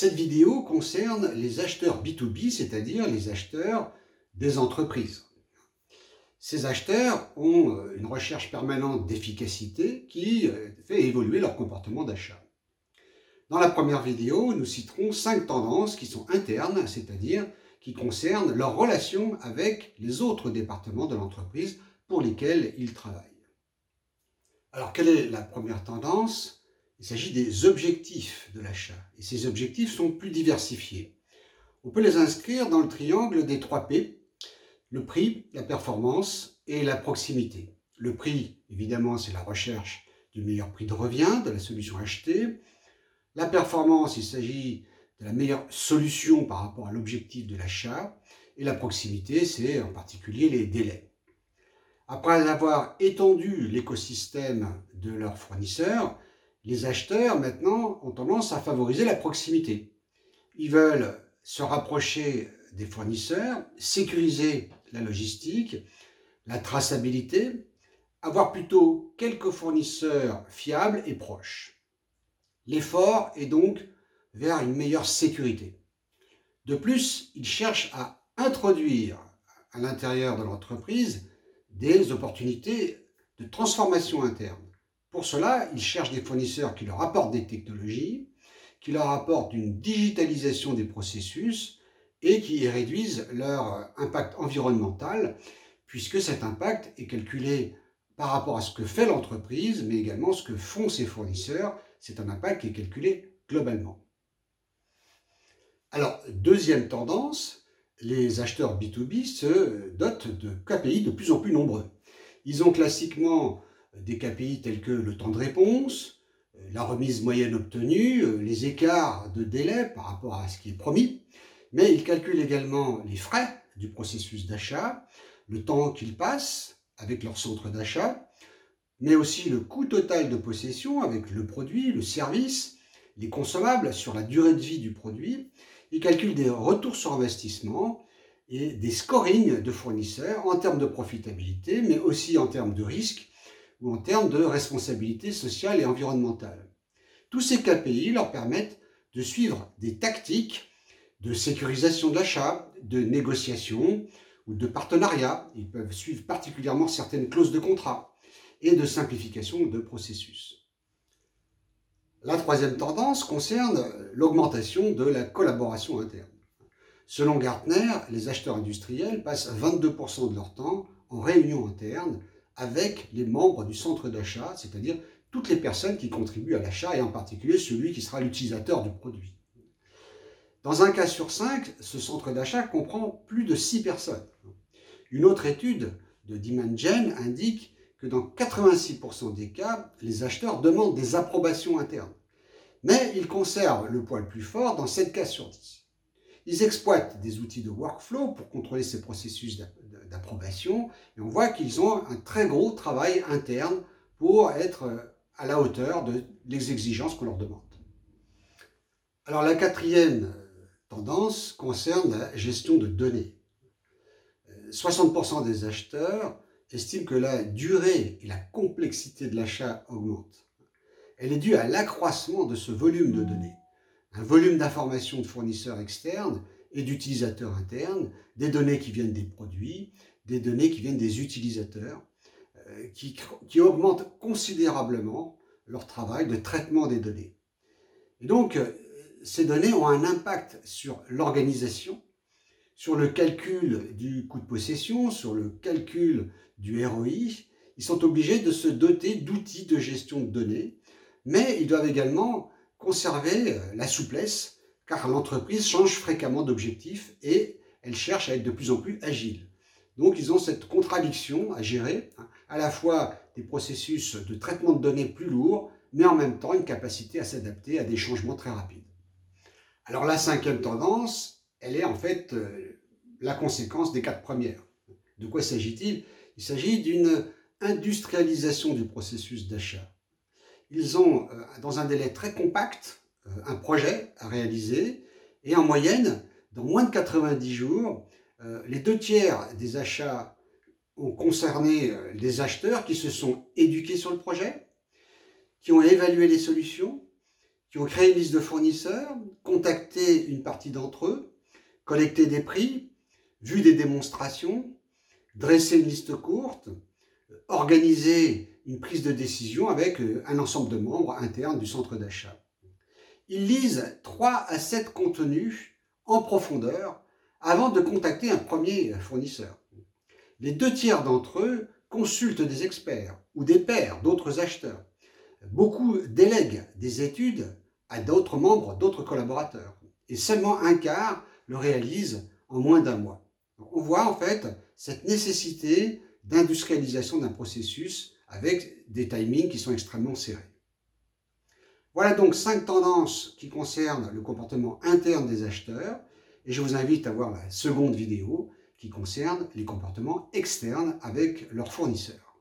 Cette vidéo concerne les acheteurs B2B, c'est-à-dire les acheteurs des entreprises. Ces acheteurs ont euh, une recherche permanente d'efficacité qui euh, fait évoluer leur comportement d'achat. Dans la première vidéo, nous citerons cinq tendances qui sont internes, c'est-à-dire qui concernent leur relation avec les autres départements de l'entreprise pour lesquels ils travaillent. Alors, quelle est la première tendance? Il s'agit des objectifs de l'achat. Et ces objectifs sont plus diversifiés. On peut les inscrire dans le triangle des trois P, le prix, la performance et la proximité. Le prix, évidemment, c'est la recherche du meilleur prix de revient de la solution achetée. La performance, il s'agit de la meilleure solution par rapport à l'objectif de l'achat. Et la proximité, c'est en particulier les délais. Après avoir étendu l'écosystème de leurs fournisseurs, les acheteurs maintenant ont tendance à favoriser la proximité. Ils veulent se rapprocher des fournisseurs, sécuriser la logistique, la traçabilité, avoir plutôt quelques fournisseurs fiables et proches. L'effort est donc vers une meilleure sécurité. De plus, ils cherchent à introduire à l'intérieur de l'entreprise des opportunités de transformation interne. Pour cela, ils cherchent des fournisseurs qui leur apportent des technologies, qui leur apportent une digitalisation des processus et qui réduisent leur impact environnemental, puisque cet impact est calculé par rapport à ce que fait l'entreprise, mais également ce que font ses fournisseurs. C'est un impact qui est calculé globalement. Alors, deuxième tendance, les acheteurs B2B se dotent de KPI de plus en plus nombreux. Ils ont classiquement des KPI tels que le temps de réponse, la remise moyenne obtenue, les écarts de délai par rapport à ce qui est promis, mais ils calculent également les frais du processus d'achat, le temps qu'ils passent avec leur centre d'achat, mais aussi le coût total de possession avec le produit, le service, les consommables sur la durée de vie du produit. Ils calculent des retours sur investissement et des scorings de fournisseurs en termes de profitabilité, mais aussi en termes de risque ou en termes de responsabilité sociale et environnementale. Tous ces KPI leur permettent de suivre des tactiques de sécurisation de l'achat, de négociation ou de partenariat. Ils peuvent suivre particulièrement certaines clauses de contrat et de simplification de processus. La troisième tendance concerne l'augmentation de la collaboration interne. Selon Gartner, les acheteurs industriels passent 22% de leur temps en réunion interne avec les membres du centre d'achat, c'est-à-dire toutes les personnes qui contribuent à l'achat et en particulier celui qui sera l'utilisateur du produit. Dans un cas sur cinq, ce centre d'achat comprend plus de six personnes. Une autre étude de Dimension indique que dans 86% des cas, les acheteurs demandent des approbations internes. Mais ils conservent le poids le plus fort dans 7 cas sur 10. Ils exploitent des outils de workflow pour contrôler ces processus d'approbation et on voit qu'ils ont un très gros travail interne pour être à la hauteur de les exigences qu'on leur demande. Alors la quatrième tendance concerne la gestion de données. 60% des acheteurs estiment que la durée et la complexité de l'achat augmentent. Elle est due à l'accroissement de ce volume de données. Un volume d'informations de fournisseurs externes et d'utilisateurs internes, des données qui viennent des produits, des données qui viennent des utilisateurs, euh, qui, augmentent considérablement leur travail de traitement des données. Et donc, euh, ces données ont un impact sur l'organisation, sur le calcul du coût de possession, sur le calcul du ROI. Ils sont obligés de se doter d'outils de gestion de données, mais ils doivent également conserver euh, la souplesse, car l'entreprise change fréquemment d'objectifs et elle cherche à être de plus en plus agile. Donc ils ont cette contradiction à gérer, hein, à la fois des processus de traitement de données plus lourds, mais en même temps une capacité à s'adapter à des changements très rapides. Alors la cinquième tendance, elle est en fait euh, la conséquence des quatre premières. De quoi s'agit-il? Il, s'agit d'une industrialisation du processus d'achat. Ils ont, euh, dans un délai très compact, un projet à réaliser et en moyenne, dans moins de 90 jours, les deux tiers des achats ont concerné les acheteurs qui se sont éduqués sur le projet, qui ont évalué les solutions, qui ont créé une liste de fournisseurs, contacté une partie d'entre eux, collecté des prix, vu des démonstrations, dressé une liste courte, organisé une prise de décision avec euh, un ensemble de membres internes du centre d'achat. Ils lisent 3 à 7 contenus en profondeur avant de contacter un premier fournisseur. Les deux tiers d'entre eux consultent des experts ou des pairs d'autres acheteurs. Beaucoup délèguent des études à d'autres membres, d'autres collaborateurs. Et seulement un quart le réalise en moins d'un mois. On voit en fait cette nécessité d'industrialisation d'un processus avec des timings qui sont extrêmement serrés. Voilà donc cinq tendances qui concernent le comportement interne des acheteurs et je vous invite à voir la seconde vidéo qui concerne les comportements externes avec leurs fournisseurs.